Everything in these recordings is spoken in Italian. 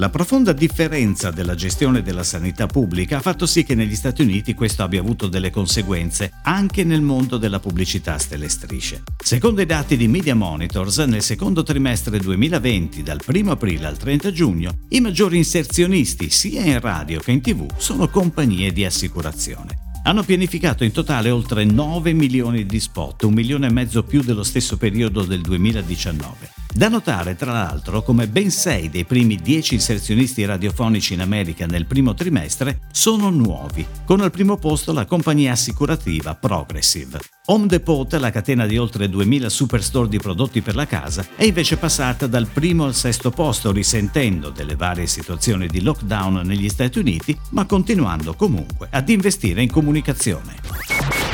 La profonda differenza della gestione della sanità pubblica ha fatto sì che negli Stati Uniti questo abbia avuto delle conseguenze anche nel mondo della pubblicità stelle strisce. Secondo i dati di Media Monitors, nel secondo trimestre 2020, dal 1 aprile al 30 giugno, i maggiori inserzionisti sia in radio che in tv sono compagnie di assicurazione hanno pianificato in totale oltre 9 milioni di spot, un milione e mezzo più dello stesso periodo del 2019. Da notare, tra l'altro, come ben 6 dei primi 10 inserzionisti radiofonici in America nel primo trimestre sono nuovi, con al primo posto la compagnia assicurativa Progressive. Home Depot, la catena di oltre 2000 superstore di prodotti per la casa, è invece passata dal primo al sesto posto, risentendo delle varie situazioni di lockdown negli Stati Uniti, ma continuando comunque ad investire in comunicazione.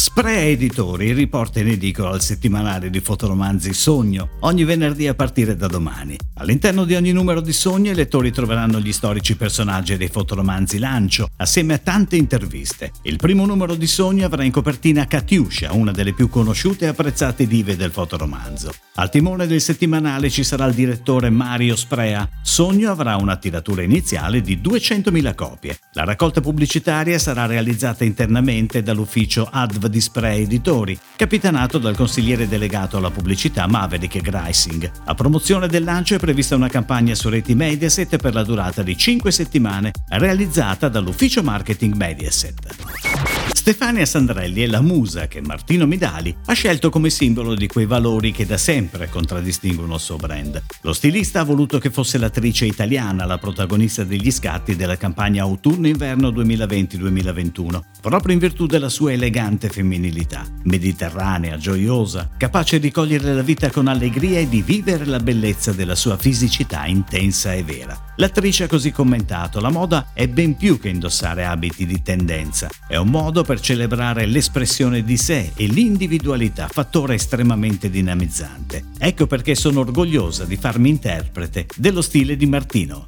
Sprea Editori riporta in edicola il settimanale di fotoromanzi Sogno, ogni venerdì a partire da domani. All'interno di ogni numero di Sogno i lettori troveranno gli storici personaggi dei fotoromanzi Lancio, assieme a tante interviste. Il primo numero di Sogno avrà in copertina Katiuscia, una delle più conosciute e apprezzate dive del fotoromanzo. Al timone del settimanale ci sarà il direttore Mario Sprea. Sogno avrà una tiratura iniziale di 200.000 copie. La raccolta pubblicitaria sarà realizzata internamente dall'ufficio Adv di Spray Editori, capitanato dal consigliere delegato alla pubblicità Maverick Greising. A promozione del lancio è prevista una campagna su reti Mediaset per la durata di 5 settimane, realizzata dall'ufficio marketing Mediaset. Stefania Sandrelli è la musa che Martino Midali ha scelto come simbolo di quei valori che da sempre contraddistinguono il suo brand. Lo stilista ha voluto che fosse l'attrice italiana la protagonista degli scatti della campagna autunno-inverno 2020-2021, proprio in virtù della sua elegante femminilità, mediterranea, gioiosa, capace di cogliere la vita con allegria e di vivere la bellezza della sua fisicità intensa e vera. L'attrice ha così commentato: La moda è ben più che indossare abiti di tendenza, è un modo per celebrare l'espressione di sé e l'individualità, fattore estremamente dinamizzante. Ecco perché sono orgogliosa di farmi interprete dello stile di Martino.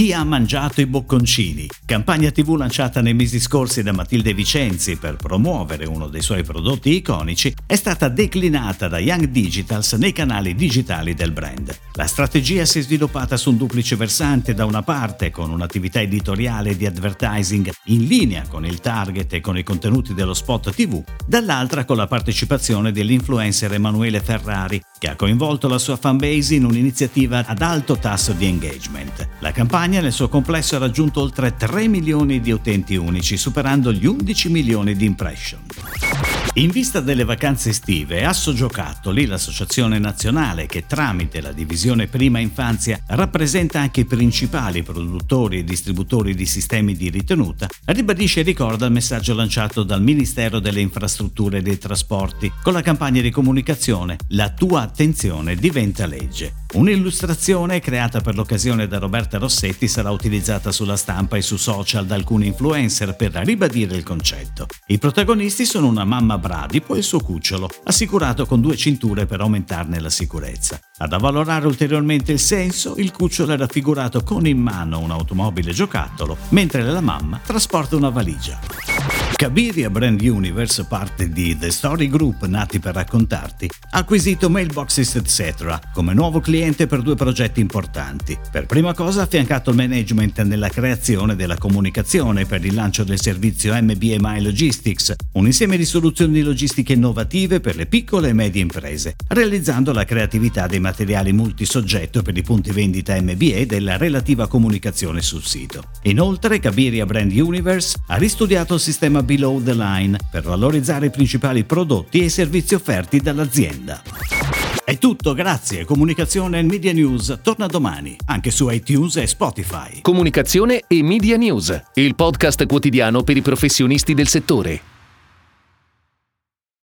Chi ha mangiato i bocconcini? Campagna TV lanciata nei mesi scorsi da Matilde Vicenzi per promuovere uno dei suoi prodotti iconici è stata declinata da Young Digitals nei canali digitali del brand. La strategia si è sviluppata su un duplice versante, da una parte con un'attività editoriale di advertising in linea con il target e con i contenuti dello spot TV, dall'altra con la partecipazione dell'influencer Emanuele Ferrari, che ha coinvolto la sua fanbase in un'iniziativa ad alto tasso di engagement. La campagna nel suo complesso ha raggiunto oltre 3 milioni di utenti unici, superando gli 11 milioni di impression. In vista delle vacanze estive, Asso Giocattoli, l'associazione nazionale che tramite la divisione Prima Infanzia rappresenta anche i principali produttori e distributori di sistemi di ritenuta, ribadisce e ricorda il messaggio lanciato dal Ministero delle Infrastrutture e dei Trasporti con la campagna di comunicazione La tua attenzione diventa legge. Un'illustrazione creata per l'occasione da Roberta Rossetti sarà utilizzata sulla stampa e su social da alcuni influencer per ribadire il concetto. I protagonisti sono una mamma bradipo e il suo cucciolo, assicurato con due cinture per aumentarne la sicurezza. Ad avvalorare ulteriormente il senso, il cucciolo è raffigurato con in mano un'automobile giocattolo, mentre la mamma trasporta una valigia. Cabiria Brand Universe, parte di The Story Group nati per raccontarti, ha acquisito Mailboxes etc. come nuovo cliente per due progetti importanti. Per prima cosa ha affiancato il management nella creazione della comunicazione per il lancio del servizio MBMI Logistics, un insieme di soluzioni logistiche innovative per le piccole e medie imprese, realizzando la creatività dei materiali multisoggetto per i punti vendita MBA e della relativa comunicazione sul sito. Inoltre, Cabiria Brand Universe ha ristudiato il sistema below the line per valorizzare i principali prodotti e i servizi offerti dall'azienda. È tutto, grazie. Comunicazione e Media News torna domani, anche su iTunes e Spotify. Comunicazione e Media News, il podcast quotidiano per i professionisti del settore.